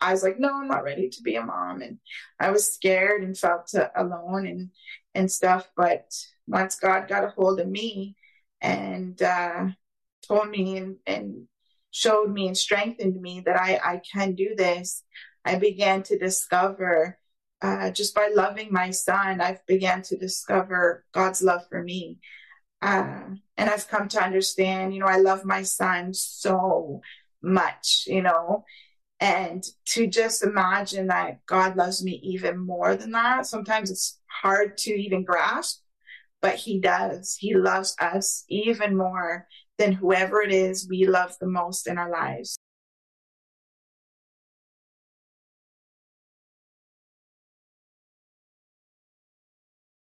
I was like, no, I'm not ready to be a mom. And I was scared and felt alone and, and stuff. But once God got a hold of me and, uh, told me and, and showed me and strengthened me that I, I can do this, I began to discover, uh, just by loving my son, I've began to discover God's love for me. Uh, and I've come to understand, you know, I love my son so much, you know, and to just imagine that God loves me even more than that. Sometimes it's hard to even grasp, but he does. He loves us even more than whoever it is we love the most in our lives.